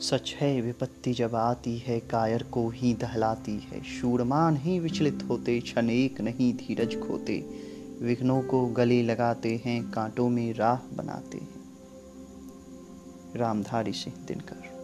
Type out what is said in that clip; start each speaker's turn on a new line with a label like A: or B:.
A: सच है, विपत्ति जब आती है, कायर को ही दहलाती है। शूरमान ही विचलित होते, क्षण एक नहीं धीरज खोते। विघ्नों को गले लगाते हैं, कांटों में राह बनाते हैं। रामधारी सिंह दिनकर।